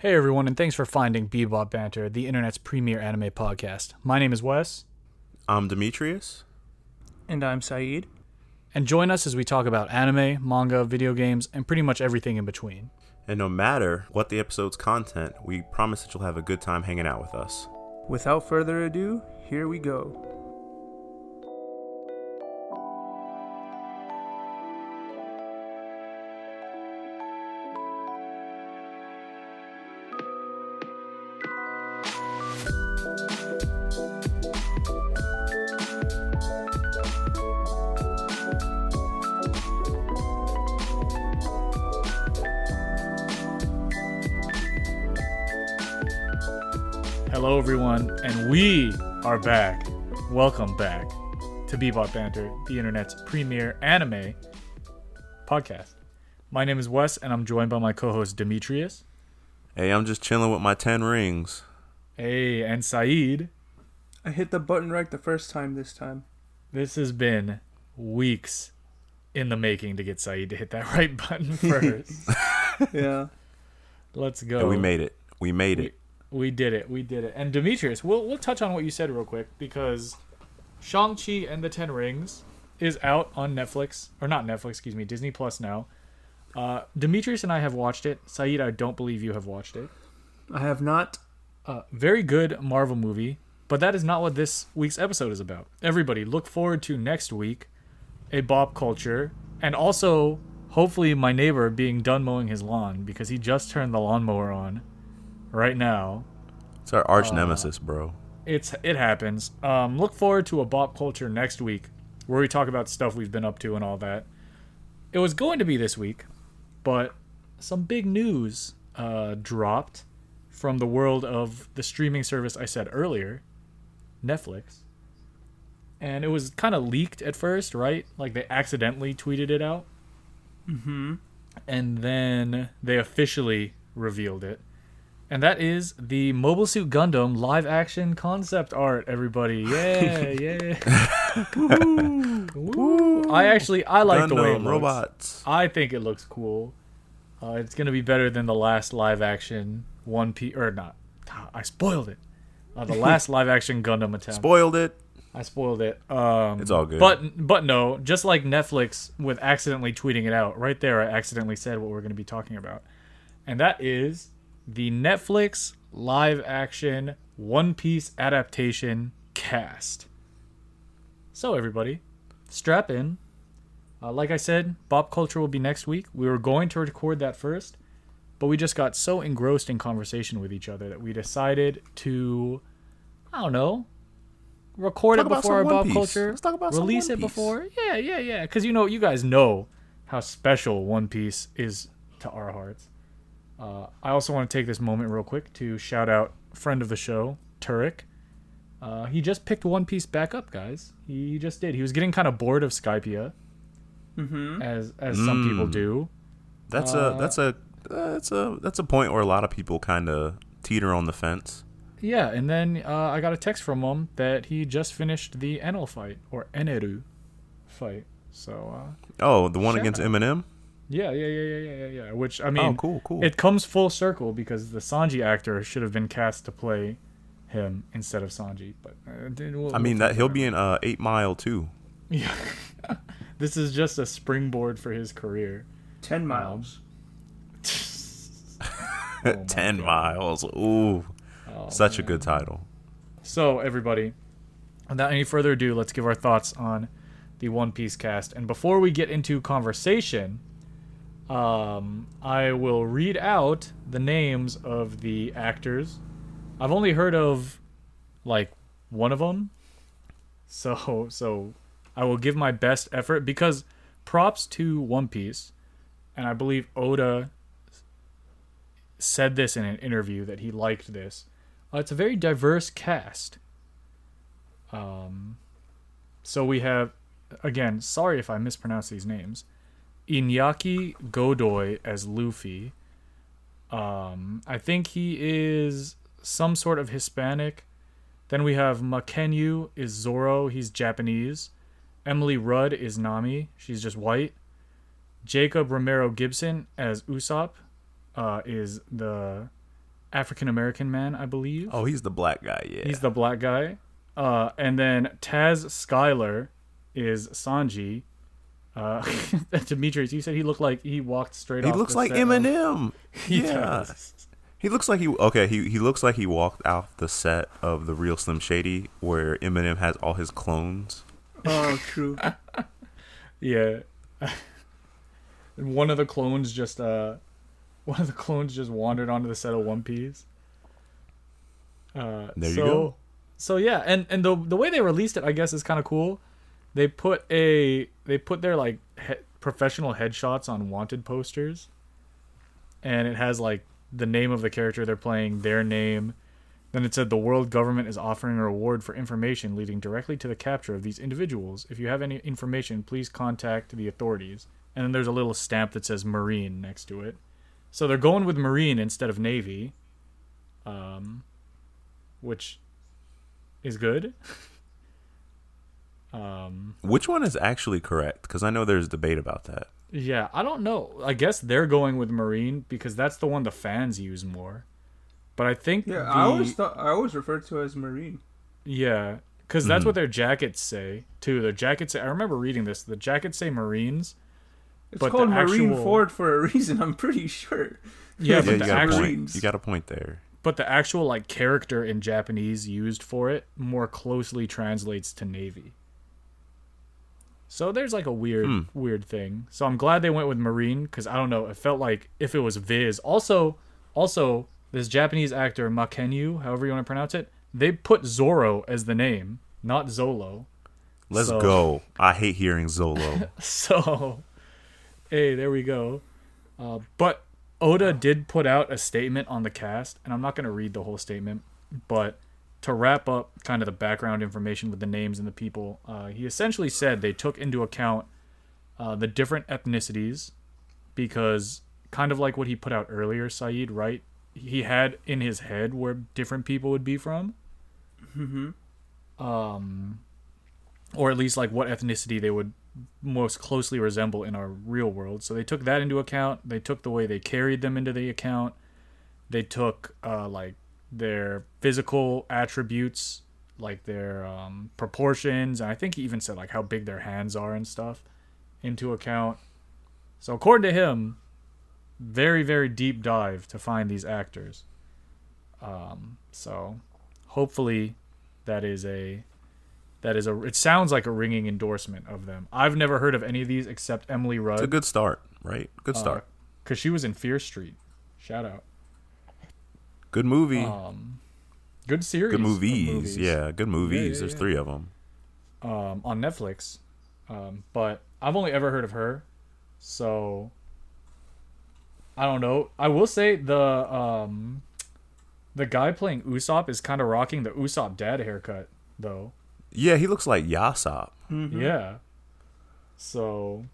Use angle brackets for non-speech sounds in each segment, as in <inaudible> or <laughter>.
Hey everyone, and thanks for finding Bebop Banter, the internet's premier anime podcast. My name is Wes, I'm Demetrius. And I'm Saeed. and join us as we talk about anime, manga, video games, and pretty much everything in between. And no matter what the episode's content, we promise that you'll have a good time hanging out with us. Without further ado, here we go. And we are back. Welcome back to Bebop Banter, the internet's premier anime podcast. My name is Wes, and I'm joined by my co-host Demetrius. Hey, I'm just chilling with my 10 rings. Hey, and Saeed. I hit the button right the first time this time. This has been weeks in the making to get Saeed to hit that <laughs> right button first. <laughs> yeah. Let's go. And we made it. We made We, it. We did it. We did it. And Demetrius, we'll we'll touch on what you said real quick because Shang Chi and the Ten Rings is out on Netflix or not Netflix, excuse me, Disney Plus now. Uh, Demetrius and I have watched it. Saeed, I don't believe you have watched it. I have not. Uh, very good Marvel movie, but that is not what this week's episode is about. Everybody, look forward to next week, a Bop culture, and also hopefully my neighbor being done mowing his lawn because he just turned the lawnmower on right now. It's our arch nemesis, bro. It's it happens. Um, look forward to a Bop Culture next week, where we talk about stuff we've been up to and all that. It was going to be this week, but some big news uh, dropped from the world of the streaming service I said earlier, Netflix. And it was kind of leaked at first, right? Like they accidentally tweeted it out. Mm-hmm. And then they officially revealed it. And that is the Mobile Suit Gundam live action concept art, everybody. Yeah, yeah. <laughs> Woo, woo. I actually I like the way it looks. robots. I think it looks cool. Uh, it's gonna be better than the last live action One Piece or not. Ah, I spoiled it. Uh, the last <laughs> live action Gundam attempt. Spoiled it. I spoiled it. Um, It's all good. But but no, just like Netflix with accidentally tweeting it out, right there, I accidentally said what we're going to be talking about, and that is the Netflix live action One Piece adaptation cast. So everybody, strap in. Uh, like I said, Bop Culture will be next week. We were going to record that first, but we just got so engrossed in conversation with each other that we decided to, I don't know, record Talk it before our Bob Piece. Culture. Let's talk about some release it before. Yeah, yeah, yeah. Because you know, you guys know how special One Piece is to our hearts. Uh, I also want to take this moment real quick to shout out friend of the show, Turek. Uh, he just picked One Piece back up, guys. He just did. He was getting kind of bored of Skypiea, Mm-hmm. as as some people Mm. do. That's Uh, a that's a that's a that's a point where a lot of people kind of teeter on the fence. Yeah, and then uh, I got a text from him that he just finished the Enel fight or Eneru fight. So uh, Oh, the one against out. Eminem. Yeah, yeah, yeah, yeah, yeah, yeah, yeah. Which I mean, oh, cool, cool. it comes full circle because the Sanji actor should have been cast to play him instead of Sanji. But uh, we'll- I mean we'll that he'll about be in uh, Eight Mile too. Yeah, <laughs> this is just a springboard for his career. Ten miles. <laughs> <laughs> Oh my Ten God. miles. Ooh, Oh, such a good title. So, everybody, without any further ado, let's give our thoughts on the One Piece cast. And before we get into conversation, um, I will read out the names of the actors. I've only heard of like one of them, so so I will give my best effort because props to One Piece, and I believe Oda said this in an interview that he liked this. Uh, it's a very diverse cast. Um, so we have, again, sorry if I mispronounce these names, Iñaki Godoy as Luffy. Um, I think he is some sort of Hispanic. Then we have Mackenyu is Zoro. He's Japanese. Emily Rudd is Nami. She's just white. Jacob Romero Gibson as Usopp uh, is the African American man, I believe. Oh, he's the black guy. Yeah. He's the black guy. Uh, and then Taz Skylar is Sanji. Uh, <laughs> Demetrius, you said he looked like he walked straight he off. looks like set of- Eminem. <laughs> He yeah. does. He looks like he okay. He he looks like he walked off the set of the real Slim Shady, where Eminem has all his clones. Oh, true. Yeah. and one of the clones just uh one of the clones just wandered onto the set of One Piece. Uh There you so, go. So yeah, and and the the way they released it I guess is kind of cool. They put a they put their like he, professional headshots on wanted posters. And it has like the name of the character they're playing, their name, then it said the world government is offering a reward for information leading directly to the capture of these individuals. If you have any information, please contact the authorities. And then there's a little stamp that says Marine next to it. So they're going with Marine instead of Navy, um, which is good. <laughs> um, Which one is actually correct? Because I know there's debate about that. yeah, I don't know. I guess they're going with Marine because that's the one the fans use more. But I think Yeah, the, I always thought I always referred to it as Marine. Yeah, because that's Mhm. what their jackets say too. Their jackets. Say, I remember reading this. The jackets say Marines. It's But called Marine actual- Ford for a reason. I'm pretty sure. <laughs> Yeah, Yeah, but you the got a actual, point. You got a point there. but the actual like character in Japanese used for it more closely translates to Navy. So there's like a weird, Hmm. weird thing. So I'm glad they went with Marine because I don't know. It felt like if it was Viz. Also, also this Japanese actor Mackenyu, however you want to pronounce it, they put Zoro as the name, not Zolo. Let's So- go. I hate hearing Zolo. <laughs> So, hey, there we go. Uh, but Oda did put out a statement on the cast, and I'm not going to read the whole statement, but to wrap up kind of the background information with the names and the people, uh, he essentially said they took into account uh, the different ethnicities because, kind of like what he put out earlier, Saeed, right? He had in his head where different people would be from. Mm-hmm. Um, or at least like what ethnicity they would most closely resemble in our real world. So they took that into account. They took the way they carried them into the account. They took uh, like their physical attributes, like their um, proportions, and I think he even said like how big their hands are and stuff into account. So according to him, very very deep dive to find these actors. Um, so hopefully that is a that is a it sounds like a ringing endorsement of them. I've never heard of any of these except Emily Rudd. it's a good start, right? Uh, Good start. because she was in Fear Street. Shout out. Good movie. Um, good series. good of movies. Yeah, good movies. yeah, There's yeah. three of them. Um, on Netflix. Um, but I've only ever heard of her, so I don't know. I will say the um, the guy playing Usopp is kind of rocking the Usopp dad haircut though. Yeah, he looks like Yasop. Mm-hmm. Yeah. So,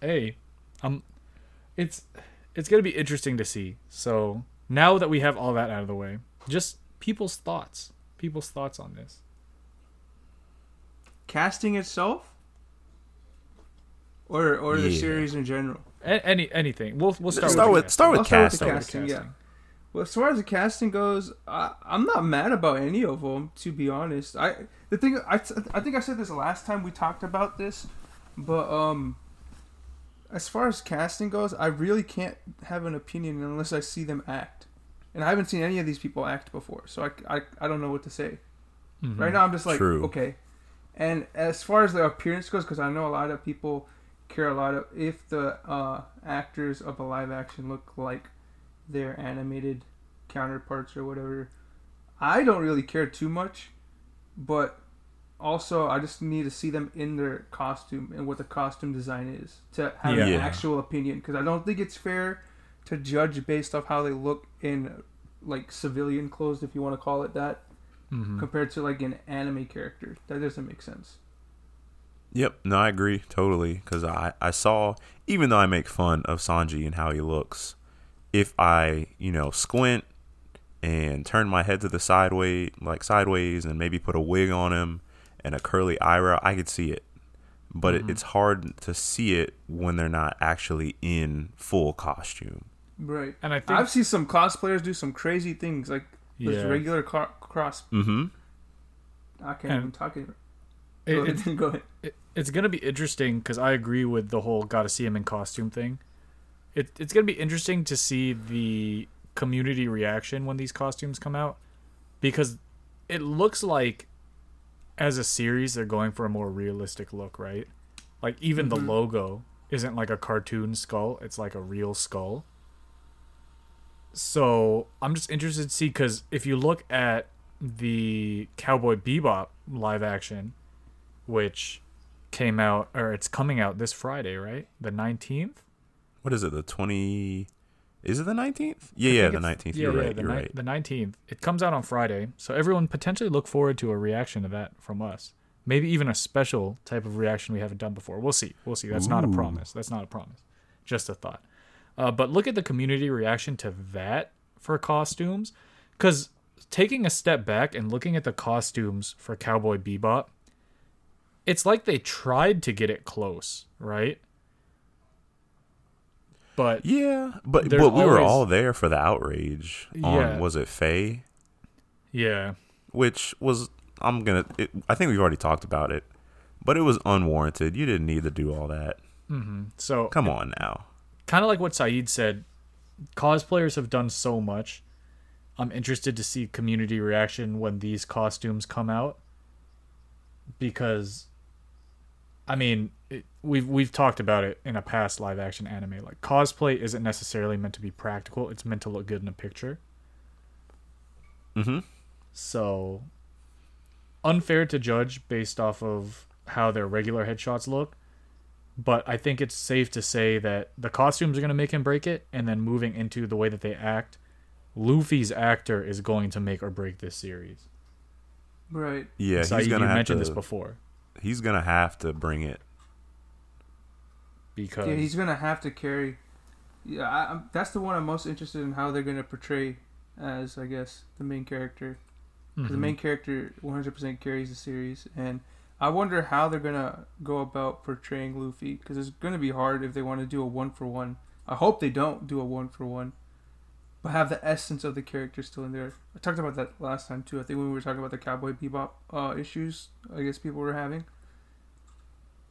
hey, um, it's it's gonna be interesting to see. So now that we have all that out of the way, just people's thoughts, people's thoughts on this. Casting itself, or or the series in general. A- any anything. We'll we'll start, Start with with start with I'll start with casting. Start with casting, yeah. Well, as far as the casting goes, I, I'm not mad about any of them. To be honest, I the thing I, I think I said this last time we talked about this, but um, as far as casting goes, I really can't have an opinion unless I see them act, and I haven't seen any of these people act before, so I I, I don't know what to say. Mhm. Right now, I'm just like True. okay. And as far as the appearance goes, because I know a lot of people care a lot of if the uh, actors of a live action look like their animated counterparts or whatever. I don't really care too much, but also I just need to see them in their costume and what the costume design is to have an actual opinion. Because I don't think it's fair to judge based off how they look in like civilian clothes, if you want to call it that Mhm. compared to like an anime character. That doesn't make sense. Yep, no, I agree totally because I I saw even though I make fun of Sanji and how he looks, if I you know squint and turn my head to the sideway like sideways and maybe put a wig on him and a curly eyebrow, I could see it. But it, it's hard to see it when they're not actually in full costume. Right. And I think I've seen some cosplayers do some crazy things, like yeah, this regular car- cross. Mm-hmm. I can't And even talk it. it- Go it's- ahead. <laughs> Go ahead. it, it's gonna be interesting because I agree with the whole gotta see him in costume thing. It it's gonna be interesting to see the community reaction when these costumes come out because it looks like as a series they're going for a more realistic look, right? Like even Mhm. the logo isn't like a cartoon skull; it's like a real skull. So I'm just interested to see because if you look at the Cowboy Bebop live action, which came out or it's coming out this Friday, right? The 19th? What is it? The twenty? Is it the nineteenth? Yeah, yeah, the nineteenth. yeah, You're yeah, right. the You're ni- right. The 19th. It comes out on Friday. So everyone potentially look forward to a reaction to that from us. Maybe even a special type of reaction we haven't done before. We'll see. We'll see. That's not a promise. That's not a promise. Just a thought. Uh, but look at the community reaction to that for costumes. Because taking a step back and looking at the costumes for Cowboy Bebop, it's like they tried to get it close, right? But Yeah, but but we were all there for the outrage on Yeah. was it Faye, yeah, which was I'm gonna. It, I think we've already talked about it, but it was unwarranted. You didn't need to do all that. hmm so Come on now. Kind of like what Saeed said, cosplayers have done so much. I'm interested to see community reaction when these costumes come out because I mean, it, we've we've talked about it in a past live action anime. Like cosplay isn't necessarily meant to be practical; it's meant to look good in a picture. Mm-hmm. So unfair to judge based off of how their regular headshots look. But I think it's safe to say that the costumes are going to make him break it, and then moving into the way that they act, Luffy's actor is going to make or break this series. Right. Yeah, Saeed, he's gonna you have mentioned to. this before He's gonna have to bring it. because Yeah, he's gonna have to carry. Yeah, I, I'm, that's the one I'm most interested in how they're gonna portray as, I guess, the main character. The Mhm. main character 100% carries the series, and I wonder how they're gonna go about portraying Luffy because it's gonna be hard if they want to do a one for one. I hope they don't do a one for one, but have the essence of the character still in there. I talked about that last time too. I think when we were talking about the Cowboy Bebop uh, issues, I guess people were having.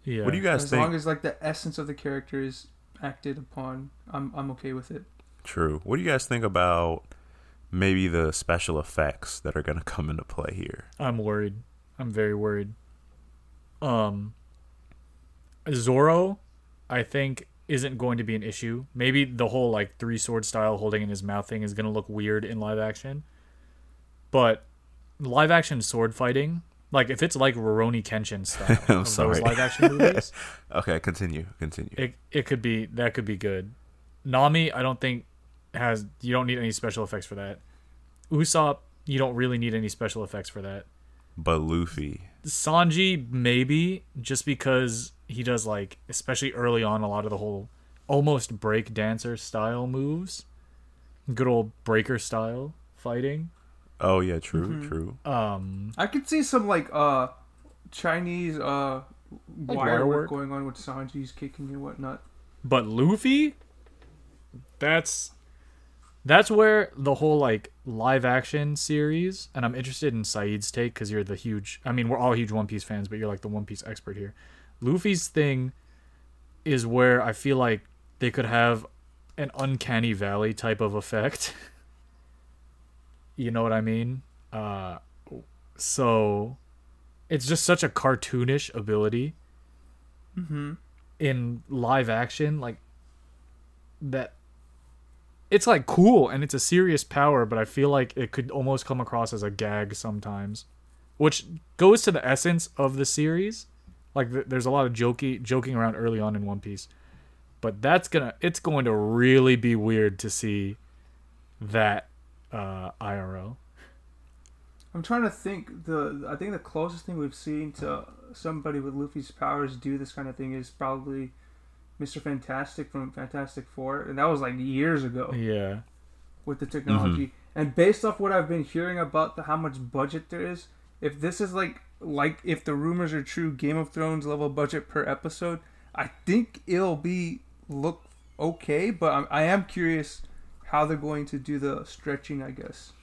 yeah. What do you guys as think? long as like the essence of the character is acted upon, I'm I'm okay with it. True. What do you guys think about maybe the special effects that are gonna come into play here? I'm worried. I'm very worried. Um Zoro, I think, isn't going to be an issue. Maybe the whole like three sword style holding in his mouth thing is gonna look weird in live action. But live action sword fighting, like if it's like Rurouni Kenshin style <laughs> I'm sorry. those live action movies, <laughs> Okay, continue. Continue. it it could be that could be good. Nami, I don't think has you don't need any special effects for that. Usopp, you don't really need any special effects for that. but Luffy. Sanji maybe just because he does like especially early on a lot of the whole almost break dancer style moves. Good old breaker style fighting. Oh yeah, true, Mhm. true. Um I could see some like uh Chinese uh Like wire wire work work? going on with Sanji's kicking and whatnot. but Luffy that's that's where the whole like live action series and I'm interested in Saeed's take cuz you're the huge I mean we're all huge One Piece fans but you're like the One Piece expert here. Luffy's thing is where I feel like they could have an uncanny valley type of effect. <laughs> you know what I mean? Uh so it's just such a cartoonish ability Mm-hmm. in live action like that it's like cool and it's a serious power but i feel like it could almost come across as a gag sometimes which goes to the essence of the series like th- there's a lot of jokey joking around early on in one piece but that's gonna it's going to really be weird to see that uh irl I'm trying to think. The I think the closest thing we've seen to somebody with Luffy's powers do this kind of thing is probably Mr. Fantastic from Fantastic Four, and that was like years ago yeah with the technology. Mm-hmm. And based off what I've been hearing about the, how much budget there is, if this is like like if the rumors are true, Game of Thrones level budget per episode, I think it'll be look okay. But I'm, I am curious how they're going to do the stretching. I guess.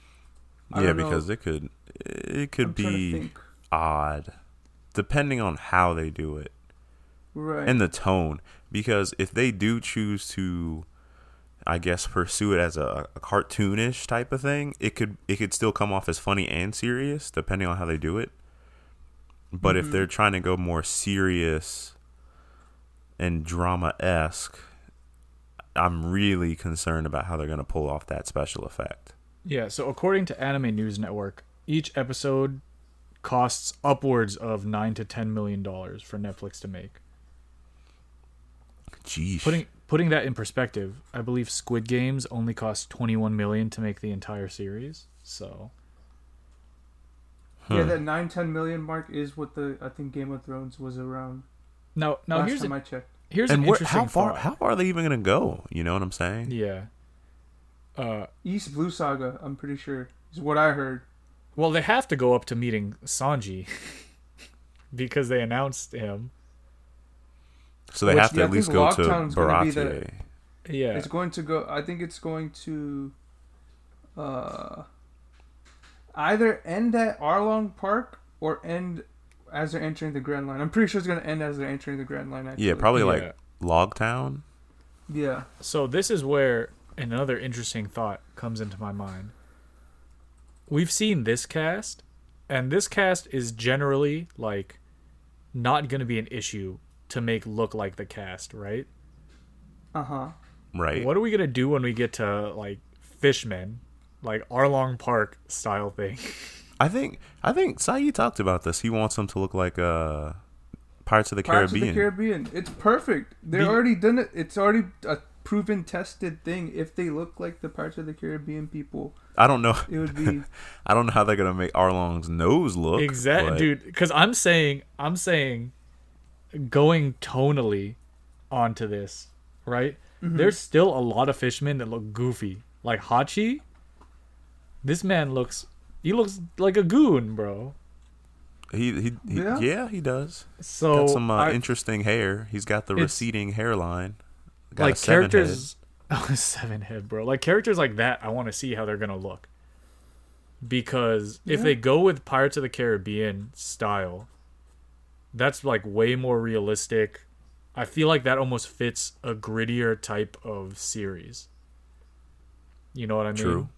I yeah, because it could it could I'm trying to be think. odd depending on how they do it right. and the tone. Because if they do choose to, I guess, pursue it as a, a cartoonish type of thing, it could it could still come off as funny and serious depending on how they do it. But if Mhm. they're trying to go more serious and drama esque, I'm really concerned about how they're going to pull off that special effect. Yeah, so according to Anime News Network, each episode costs upwards of nine to ten million dollars for Netflix to make. Jeez. Putting putting that in perspective, I believe Squid Games only cost twenty one million to make the entire series. So Yeah, Huh. that nine ten million mark is what the I think Game of Thrones was around. now now last here's time a, I checked. here's and an where, interesting how far thought. how far are they even going to go? You know what I'm saying? yeah. Uh, East Blue Saga, I'm pretty sure, is what I heard. well, they have to go up to meeting Sanji <laughs> because they announced him. So they Which, have to yeah, at least go to Logtown's the- Yeah, It's going to go. I think it's going to, uh, either end at Arlong Park or end as they're entering the Grand Line. I'm pretty sure it's going to end as they're entering the Grand Line. Actually. Yeah, probably Yeah. like Logtown. Yeah. So this is where another interesting thought comes into my mind. We've seen this cast, and this cast is generally like not going to be an issue to make look like the cast, right? Uh huh. Right. What are we going to do when we get to like Fishmen, like Arlong Park style thing? <laughs> I think I think Saeed talked about this. He wants them to look like uh Pirates of the Pirates Caribbean. of the Caribbean. It's perfect. They Be- already done it. It's already a proven, tested thing. If they look like the Pirates of the Caribbean people, I don't know. it would be. <laughs> I don't know how they're gonna make Arlong's nose look. Exactly, but dude. Because I'm saying, I'm saying, going tonally onto this, right? Mm-hmm. There's still a lot of fishmen that look goofy, like Hachi. This man looks, he looks like a goon, bro. He he, he Yeah? yeah. he does. So got some uh, I- interesting hair. He's got the receding hairline. Got like a seven head. characters, <laughs> seven head, bro. Like characters like that, I want to see how they're gonna look. Because if Yeah. they go with Pirates of the Caribbean style, that's like way more realistic. I feel like that almost fits a grittier type of series. You know what I mean? True.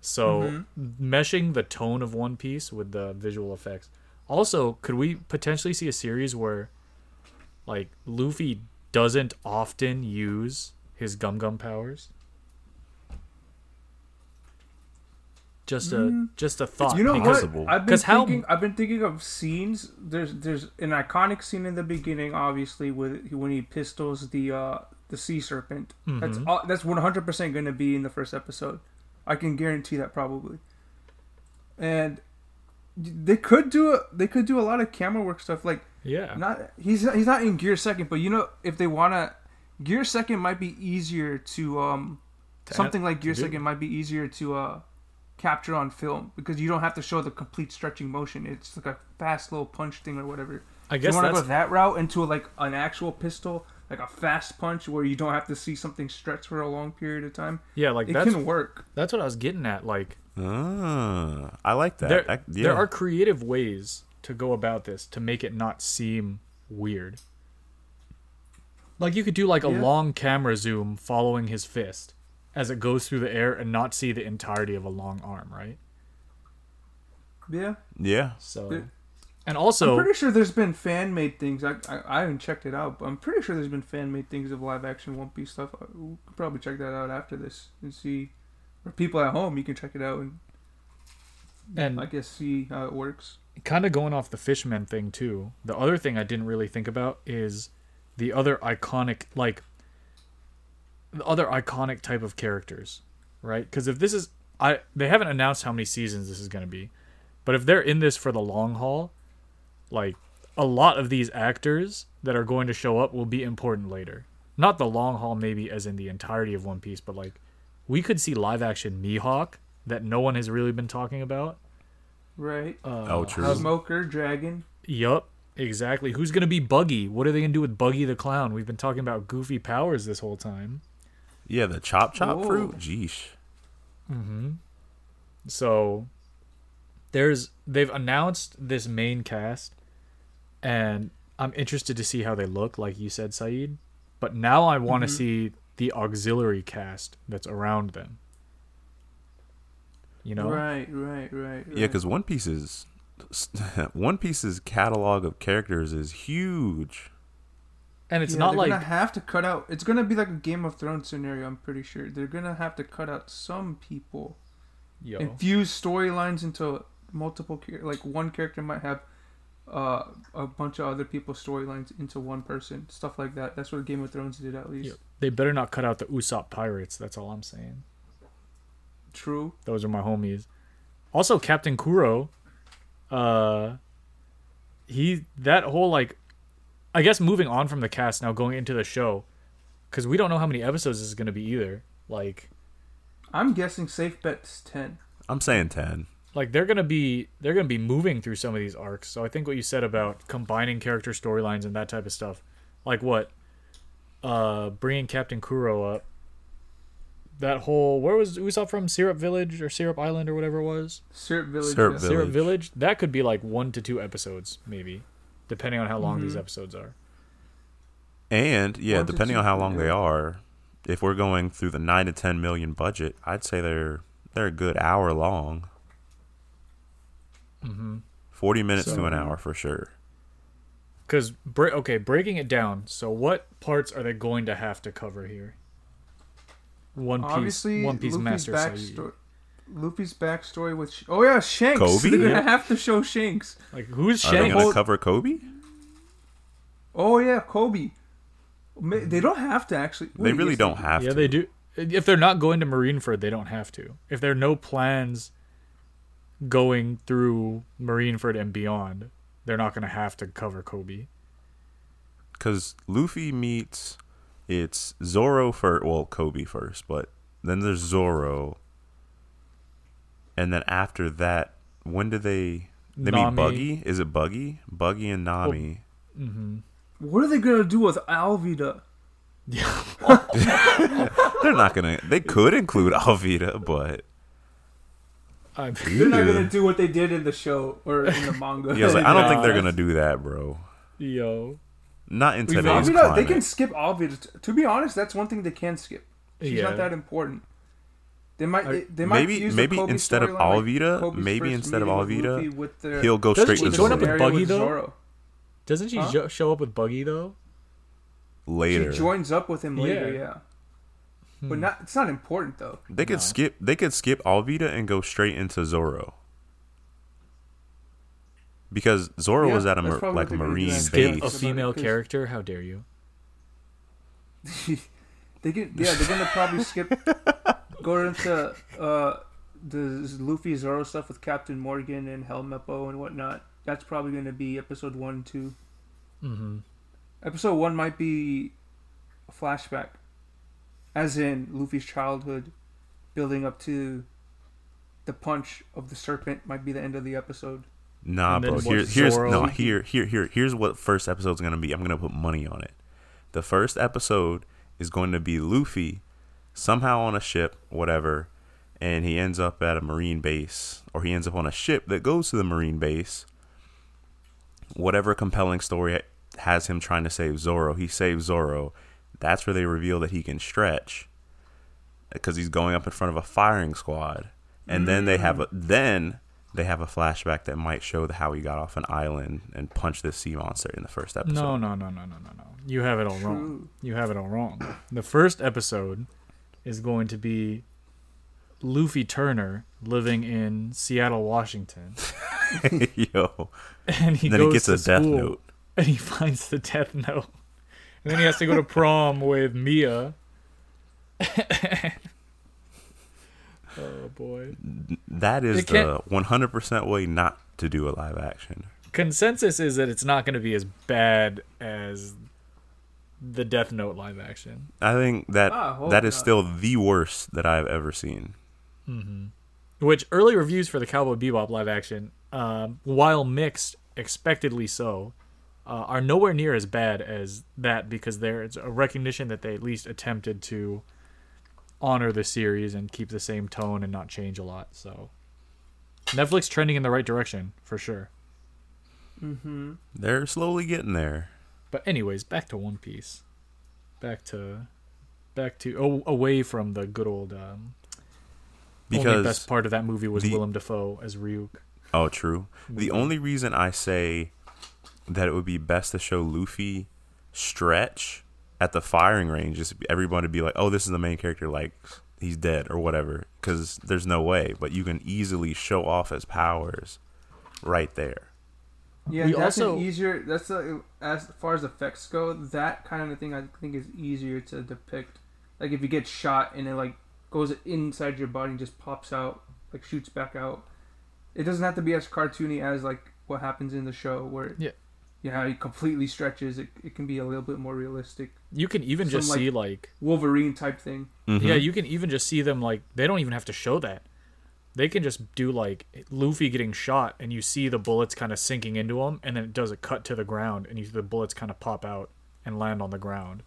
So Mhm. meshing the tone of One Piece with the visual effects. Also, could we potentially see a series where like Luffy doesn't often use his gum gum powers? Just a Mm. just a thought. You know because- what? I've been 'Cause how- thinking. I've been thinking of scenes. There's there's an iconic scene in the beginning, obviously, with when he pistols the uh the sea serpent. That's Mhm. all, that's one hundred percent going to be in the first episode. I can guarantee that probably. And they could do a, they could do a lot of camera work stuff like Yeah. not he's he's not in gear second, but you know if they wanna gear second might be easier to um To something like gear second might be easier to uh capture on film because you don't have to show the complete stretching motion. It's like a fast little punch thing or whatever. I guess you want to go that route into like an actual pistol, like a fast punch where you don't have to see something stretch for a long period of time. yeah, like It that's can work. that's what I was getting at. Like Ah, I like that. there, I- yeah. there are creative ways to go about this to make it not seem weird. Like you could do like a Yeah. long camera zoom following his fist as it goes through the air and not see the entirety of a long arm, right? Yeah, yeah. So Yeah. and also, I'm pretty sure there's been fan made things. I, I I haven't checked it out, but I'm pretty sure there's been fan made things of live action One Piece stuff. Uh, we could probably check that out after this and see. For people at home, you can check it out and and I guess see how it works. kind of going off the fishman thing too. The other thing I didn't really think about is the other iconic like the other iconic type of characters, right? Because if this is I they haven't announced how many seasons this is going to be, but if they're in this for the long haul, like a lot of these actors that are going to show up will be important later. Not the long haul, maybe as in the entirety of One Piece, but like we could see live action Mihawk that no one has really been talking about. Right. Uh, Oh, true. Smoker, Dragon. Yup, exactly. Who's gonna be Buggy? What are they gonna do with Buggy the Clown? We've been talking about goofy powers this whole time. Yeah, the chop chop Whoa. fruit. Jeesh. Mm-hmm. So there's they've announced this main cast, and I'm interested to see how they look, like you said, Saeed. But now I want to Mhm. see the auxiliary cast that's around them. You know, Right, right, right. Yeah, because One Piece is <laughs> One Piece's catalog of characters is huge. And it's Yeah, not they're like gonna have to cut out. It's gonna be like a Game of Thrones scenario. I'm pretty sure they're gonna have to cut out some people, yo, infuse storylines into multiple. Like one character might have uh, a bunch of other people's storylines into one person. Stuff like that. That's what Game of Thrones did at least. Yeah. they better not cut out the Usopp pirates. That's all I'm saying. True. Those are my homies. Also, Captain Kuro, uh, he that whole like, I guess moving on from the cast now going into the show, because we don't know how many episodes this is gonna be either. Like, I'm guessing safe bet's ten. I'm saying ten. like they're gonna be they're gonna be moving through some of these arcs. So I think what you said about combining character storylines and that type of stuff, like what, uh, bringing Captain Kuro up. That whole where was Usopp from? Syrup Village or Syrup Island or whatever it was. Syrup Village. Syrup yeah. Village. Syrup Village. That could be like one to two episodes, maybe, depending on how long these Mhm. episodes are. And yeah, One to depending two on how per long they are, if we're going through the nine to ten million budget, I'd say they're they're a good hour long. Mm-hmm. Forty minutes to an hour for sure. Because bre- okay, breaking it down. So what parts are they going to have to cover here? One Piece. One Piece Luffy's Master Saeed. Backstory. Luffy's backstory with Sh- oh yeah Shanks. Koby? They're gonna Yeah. have to show Shanks. Like who's Are they Shanks? going to cover Koby? Oh yeah, Koby. Ma- They don't have to actually. They really don't have yeah, to. they do. If they're not going to Marineford, they don't have to. If there are no plans going through Marineford and beyond, they're not going to have to cover Koby. Because Luffy meets it's Zoro first. Well, Koby first, but then there's Zoro, and then after that, when do they? They meet Nami. Buggy. Is it Buggy? Buggy and Nami. Mm-hmm. What are they gonna do with Alvida? Yeah. <laughs> They're not gonna. They could include Alvida, but I'm, <laughs> They're not gonna <laughs> do what they did in the show or in the manga. yeah, I, like, I don't think they're gonna do that, bro. yo. Not in We've today's Alvida, climate. they can skip Alvida. To be honest, that's one thing they can skip. She's yeah. not that important. They might. Are- They, they might maybe use maybe Koby instead of Alvida, like maybe instead of meeting with Alvida, Luffy with their- he'll go Doesn't straight she to with join up with Buggy, with though? Zoro. Doesn't she Huh? jo- show up with Buggy though? later. She joins up with him later. Yeah. Yeah, Hmm. but not. It's not important though. They could No. skip. They could skip Alvida and go straight into Zoro. Because Zoro Yeah, was at a mar- like what they're gonna do marine next. Skip base. a About it, female 'cause- character? How dare you? <laughs> They get. Yeah, they're gonna probably skip. <laughs> go into uh, the Luffy Zoro stuff with Captain Morgan and Helmeppo and whatnot. That's probably gonna be episode one, 2 Mm-hmm. Episode one might be a flashback, as in Luffy's childhood, building up to the punch of the serpent. Might be the end of the episode. Nah, bro. Here, here's Zoro? no here, here, here. Here's what first episode's gonna be. I'm gonna put money on it. The first episode is going to be Luffy somehow on a ship, whatever, and he ends up at a marine base, or he ends up on a ship that goes to the marine base. Whatever compelling story has him trying to save Zoro, he saves Zoro. That's where they reveal that he can stretch because he's going up in front of a firing squad, and then they have a mm. then they have a flashback that might show the, how he got off an island and punched this sea monster in the first episode. No, no, no, no, no, no, no. You have it all wrong. You have it all wrong. The first episode is going to be Luffy Turner living in Seattle, Washington, <laughs> Yo, and he then he goes gets to a death school, note. and he <laughs> finds the death note, and then he has to go to prom with Mia. <laughs> oh boy! That is the 100% way not to do a live action. Consensus is that it's not going to be as bad as the Death Note live action. I think that Ah, that is not. still the worst that I've ever seen. Mm-hmm. Which early reviews for the Cowboy Bebop live action, um, while mixed, expectedly so, uh, are nowhere near as bad as that because there's a recognition that they at least attempted to honor the series and keep the same tone and not change a lot. So Netflix trending in the right direction for sure. Mm-hmm. They're slowly getting there. But anyways, back to One Piece. Back to back to oh, away from the good old um only Because best part of that movie was the- Willem Dafoe as Ryuk. Oh, true. The Mhm. only reason I say that it would be best to show Luffy stretch at the firing range is everybody would be like, "Oh, this is the main character, like he's dead or whatever," because there's no way. But you can easily show off his powers right there. Yeah, We that's also- an easier. That's a, as far as effects go. That kind of thing I think is easier to depict. Like if you get shot and it like goes inside your body and just pops out, like shoots back out. It doesn't have to be as cartoony as like what happens in the show where Yeah. you know, it completely stretches. It, it can be a little bit more realistic, You can even Some, just like- see like Wolverine type thing. Mhm. yeah, you can even just see them like they don't even have to show that. They can just do like Luffy getting shot and you see the bullets kind of sinking into him and then it does a cut to the ground and you see the bullets kind of pop out and land on the ground.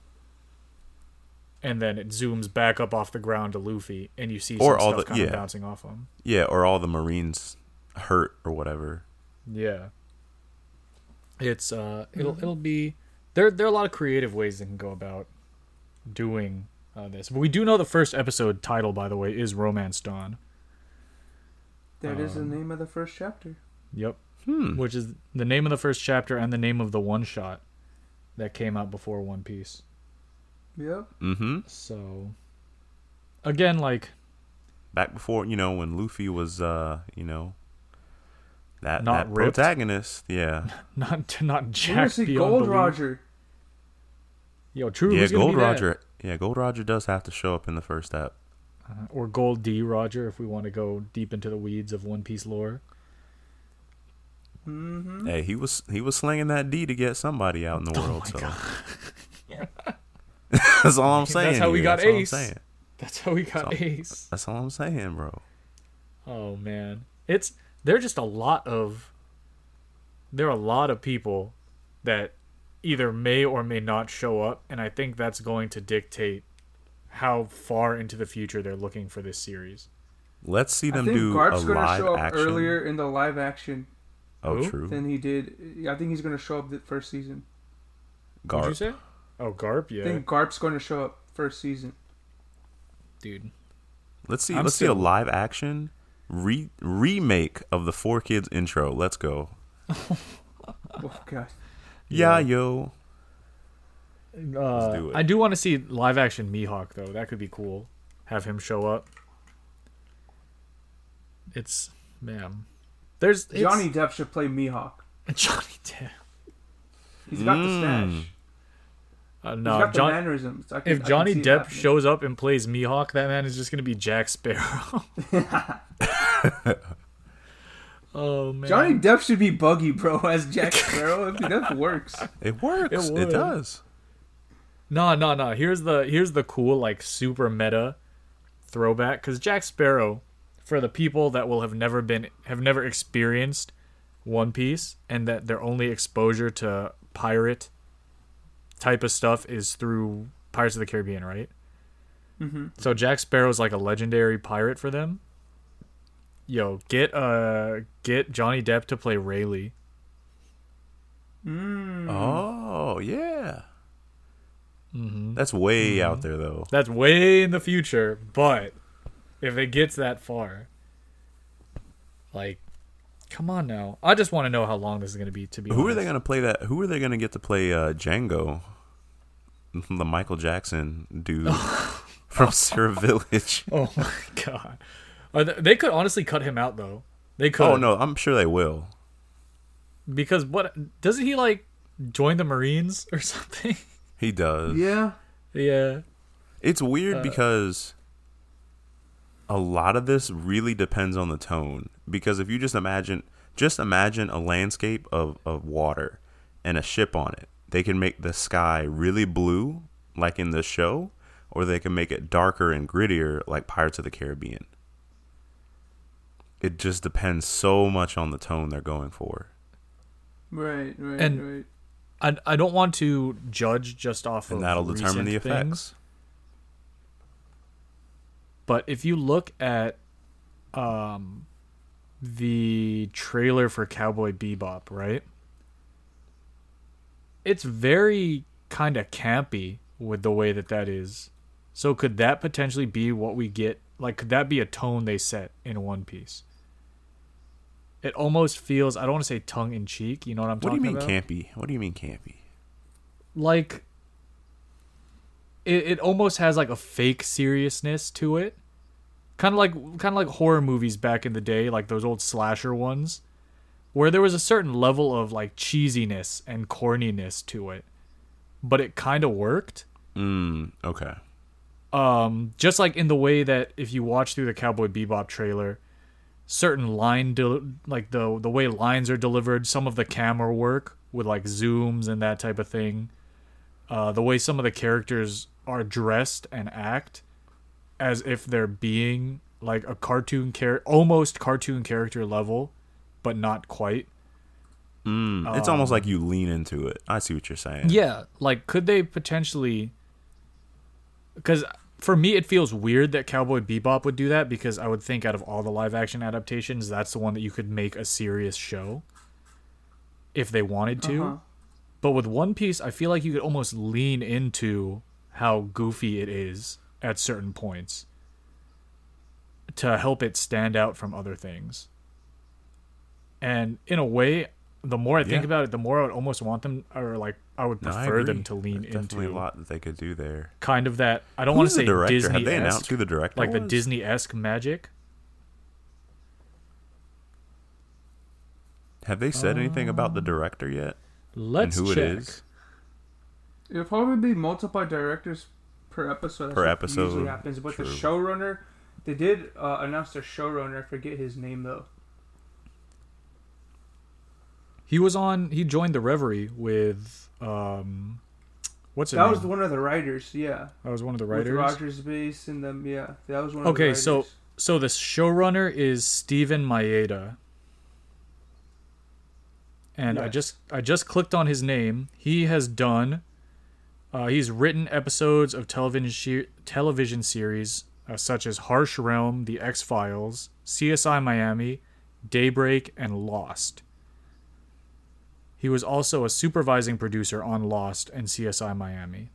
And then it zooms back up off the ground to Luffy and you see Or some all stuff the- kind yeah. of bouncing off him. yeah, or all the Marines hurt or whatever. Yeah. It's uh it'll it'll be there there are a lot of creative ways they can go about doing uh, this. But we do know the first episode title by the way is Romance Dawn. That is Um, the name of the first chapter. Yep. Hmm. Which is the name of the first chapter and the name of the one shot that came out before One Piece. Yep. Mm-hmm. So again like Back before you know when Luffy was, uh, you know, that Not that ripped? protagonist. Yeah. <laughs> not not We're Jack see beyond Gold belief. Roger. Yo, true. yeah, Gold be that? Roger. Yeah, Gold Roger does have to show up in the first step. Uh, or Gold D Roger if we want to go deep into the weeds of One Piece lore. Mm-hmm. Hey, he was he was slinging that D to get somebody out in the <laughs> Oh world. so God. <laughs> that's all I'm saying. That's how we here. got That's all I'm Ace. saying. That's how we got So- Ace. That's all I'm saying, bro. Oh man, it's there are just a lot of there are a lot of people that either may or may not show up, and I think that's going to dictate how far into the future they're looking for this series. Let's see them I them think do Garp's a gonna live show up action. earlier in the live action Oh, Who? true. than he did. I think he's gonna show up the first season. What'd you say? Oh, Garp, Yeah. I think Garp's going to show up first season. dude. Let's see. I'm let's see a live action re- remake of the 4Kids intro. Let's go. <laughs> Oh god. Yeah, Yeah. yo. Uh, do it. I do want to see live action Mihawk though. That could be cool. Have him show up. It's man. There's it's- Johnny Depp should play Mihawk. <laughs> Johnny Depp. He's got the Mm. stash. Uh, He's no, got the John, mannerisms. Can, if Johnny Depp shows up and plays Mihawk, that man is just gonna be Jack Sparrow. <laughs> <laughs> oh man, Johnny Depp should be Buggy, bro, as Jack Sparrow. I think that works. It works. It It, does. No, no, no. Here's the here's the cool like super meta throwback because Jack Sparrow, for the people that will have never been have never experienced One Piece and that their only exposure to pirate type of stuff is through Pirates of the Caribbean, right? hmm So Jack Sparrow's like a legendary pirate for them. Yo, get uh get Johnny Depp to play Rayleigh. Mm. Oh yeah. Hmm That's way Mm-hmm. out there though. That's way in the future, but if it gets that far, like, come on now. I just want to know how long this is going to be. To be Who are they gonna play that? Who are they gonna get to play uh, Django? <laughs> The Michael Jackson dude <laughs> from Syrup Village. <laughs> Oh my god, Are they, they could honestly cut him out though. They could. Oh no, I'm sure they will. because what doesn't he like join the Marines or something? He does. Yeah. yeah. It's weird Uh, because a lot of this really depends on the tone. Because if you just imagine, just imagine a landscape of, of water and a ship on it. They can make the sky really blue, like in the show, or they can make it darker and grittier, like Pirates of the Caribbean. It just depends so much on the tone they're going for. Right. Right. And- right. I, I don't want to judge just off And of that'll determine the effects. things. But if you look at um the trailer for Cowboy Bebop, right? It's very kind of campy with the way that that is. So could that potentially be what we get? Like, could that be a tone they set in One Piece? It almost feels. I don't want to say tongue in cheek. You know what I'm What talking about? What do you mean about? campy? What do you mean campy? like it, it almost has like a fake seriousness to it kind of like kind of like horror movies back in the day like those old slasher ones where there was a certain level of like cheesiness and corniness to it but it kind of worked Mm, okay. um just like in the way that if you watch through the cowboy bebop trailer certain line del- like the the way lines are delivered some of the camera work with like zooms and that type of thing uh the way some of the characters are dressed and act as if they're being like a cartoon character almost cartoon character level but not quite Mm, it's almost like you lean into it. I see what you're saying. Yeah, like could they potentially? Because for me, it feels weird that Cowboy Bebop would do that because I would think out of all the live action adaptations, that's the one that you could make a serious show if they wanted to. Uh-huh. But with One Piece, I feel like you could almost lean into how goofy it is at certain points to help it stand out from other things. And in a way, the more I think Yeah. about it, the more I would almost want them, or like I would No, I prefer them to lean There's definitely into a lot that they could do there. kind of that. I don't want to say director? Disney Have they announced who the director like the? Disney esque magic. Have they said anything about the director yet? Let's who check. is? It'll probably be multiple directors per episode. That's Per what episode, usually happens. But the showrunner, they did uh, announce their showrunner. I forget his name though. He was on. He joined the Reverie with um, what's it? That was one of the writers. Yeah, that was one of the writers. with. Rogers Base and them. Yeah, that was one. of the Okay, so so the showrunner is Steven Maeda. And I just I just clicked on his name. He has done uh, he's written episodes of television she- television series uh, such as Harsh Realm, The X-Files, CSI Miami, Daybreak, and Lost. He was also a supervising producer on Lost and CSI Miami.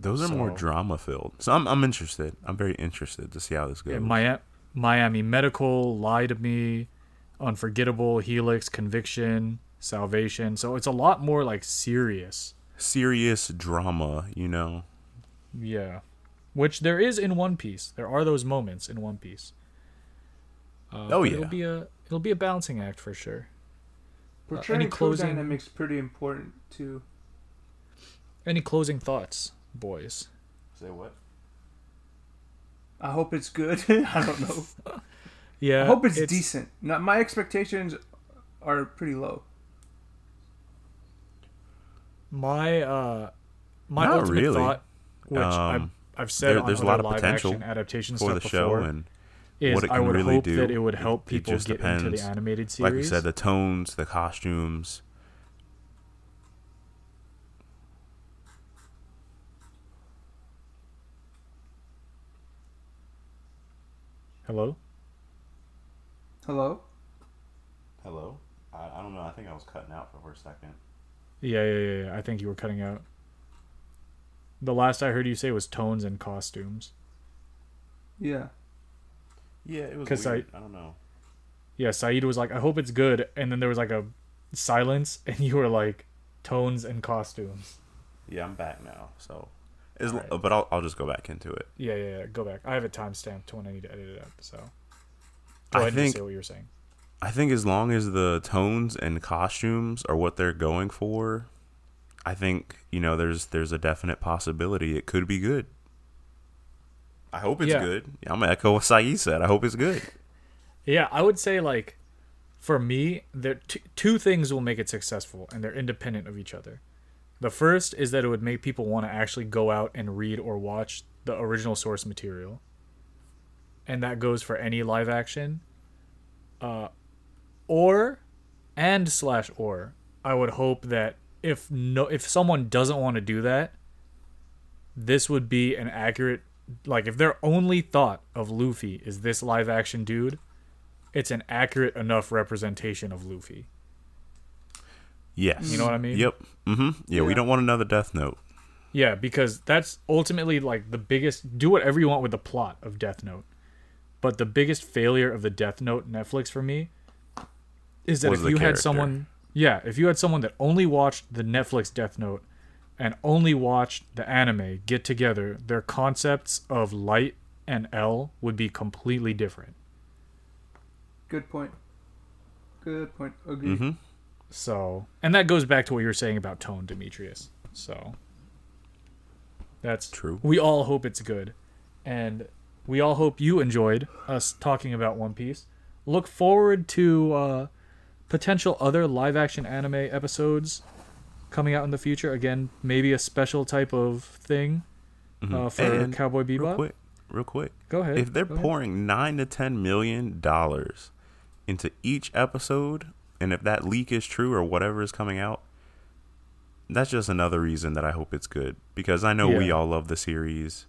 Those are more drama filled. So I'm I'm interested. I'm very interested to see how this goes. Yeah, Miami, Miami Medical, Lie to Me, Unforgettable, Helix, Conviction, Salvation. So it's a lot more like serious. Serious drama, you know. Yeah. Which there is in One Piece. There are those moments in One Piece. Uh, Oh, yeah. It'll be a it'll be a balancing act for sure. portraying any closing- dynamics pretty important too. Any closing thoughts, boys? Say what? I hope it's good. <laughs> I don't know. <laughs> Yeah. I hope it's, decent. Not my expectations are pretty low. My uh my Not ultimate really. thought, which I've, Um, I've said there- on there's a other lot of potential action adaptation for stuff the show before, and is what it I can would really hope do. that it would help it people just get into the animated series. like you said, the tones, the costumes. Hello. Hello. Hello. I, I don't know. I think I was cutting out for a second. Yeah, yeah, yeah, yeah. I think you were cutting out. The last I heard you say was tones and costumes. Yeah. Yeah, it was 'Cause I-. I, don't know. Yeah, Saeed was like, "I hope it's good," and then there was like a silence, <laughs> and you were like, "Tones and costumes." Yeah, I'm back now. So, as, Alright. but I'll I'll just go back into it. Yeah, yeah, yeah. Go back. I have it timestamped to when I need to edit it up. So go I think- say what you were saying. I think as long as the tones and costumes are what they're going for, I think you know there's there's a definite possibility it could be good. I hope it's Yeah. good. I'm gonna echo what Saeed said. I hope it's good. Yeah, I would say like, for me, there t- two things will make it successful, and they're independent of each other. The first is that it would make people want to actually go out and read or watch the original source material, and that goes for any live action. Uh, or, and slash or, I would hope that if no if someone doesn't want to do that, this would be an accurate like if their only thought of Luffy is this live action dude, it's an accurate enough representation of Luffy. Yes. You know what I mean? Yep. Mm-hmm. Yeah, we don't want another Death Note. Yeah, because that's ultimately like the biggest. Do whatever you want with the plot of Death Note, but the biggest failure of the Death Note Netflix for me is that Was if you had someone, yeah, if you had someone that only watched the Netflix Death Note and only watched the anime get together, their concepts of light and L would be completely different. Good point. Good point. Agree. Mm-hmm. So, and that goes back to what you were saying about tone, Demetrius. So, that's True. We all hope it's good, and we all hope you enjoyed us talking about One Piece. Look forward to uh, potential other live-action anime episodes coming out in the future. Again, maybe a special type of thing uh, for Mm-hmm. And Cowboy Real quick, real quick. Go ahead. If they're Go ahead. pouring nine to ten million dollars into each episode, and if that leak is true or whatever is coming out, that's just another reason that I hope it's good. Because I know we all love the series.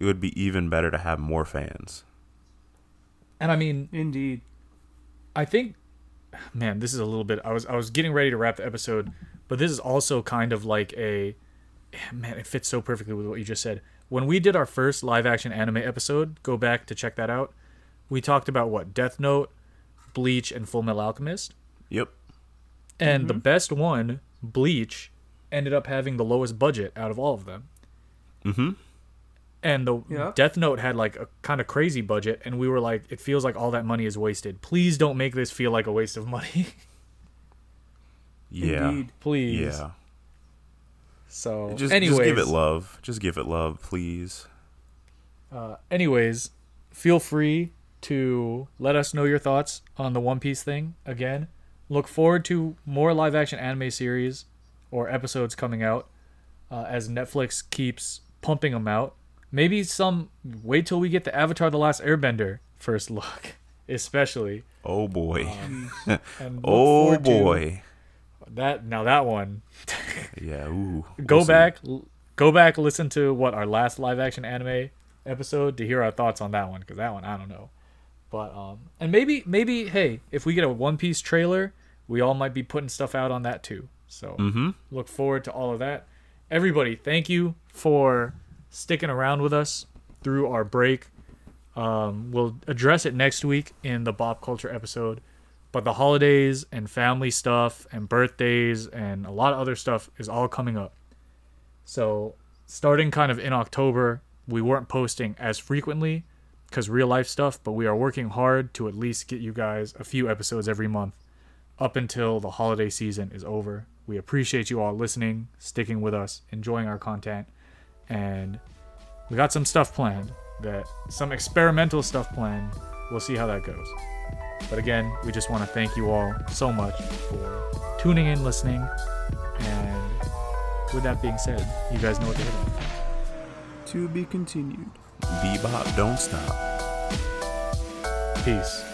It would be even better to have more fans. and I mean, Indeed. I think man, this is a little bit I was I was getting ready to wrap the episode, but this is also kind of like a man, it fits so perfectly with what you just said. When we did our first live action anime episode, go back to check that out. We talked about what Death Note, Bleach, and Full Metal Alchemist. Yep. And the best one, Bleach, ended up having the lowest budget out of all of them. Mm-hmm. And the Yeah. Death Note had like a kind of crazy budget, and we were like, it feels like all that money is wasted. Please don't make this feel like a waste of money. <laughs> Yeah. Indeed. Please. Yeah. So, Just, anyways, just give it love. Just give it love, please. Uh, anyways, feel free to let us know your thoughts on the One Piece thing. Again, look forward to more live action anime series or episodes coming out uh, as Netflix keeps pumping them out. Maybe some. Wait till we get the Avatar: The Last Airbender first look, <laughs> especially. Oh boy. Um, <laughs> oh forward to boy. That now that one. <laughs> Yeah. Ooh. go back go back listen to what our last live action anime episode to hear our thoughts on that one because that one i don't know but um and maybe maybe hey if we get a one piece trailer we all might be putting stuff out on that too so Mm-hmm. look forward to all of that everybody thank you for sticking around with us through our break um, we'll address it next week in the Bop Culture episode. But the holidays and family stuff and birthdays and a lot of other stuff is all coming up. So, starting kind of in October, we weren't posting as frequently because real life stuff, but we are working hard to at least get you guys a few episodes every month up until the holiday season is over. We appreciate you all listening, sticking with us, enjoying our content, and we got some stuff planned that some experimental stuff planned. We'll see how that goes. But again, we just want to thank you all so much for tuning in, listening, and with that being said, you guys know what to hit on. To be continued. Bebop, don't stop. Peace.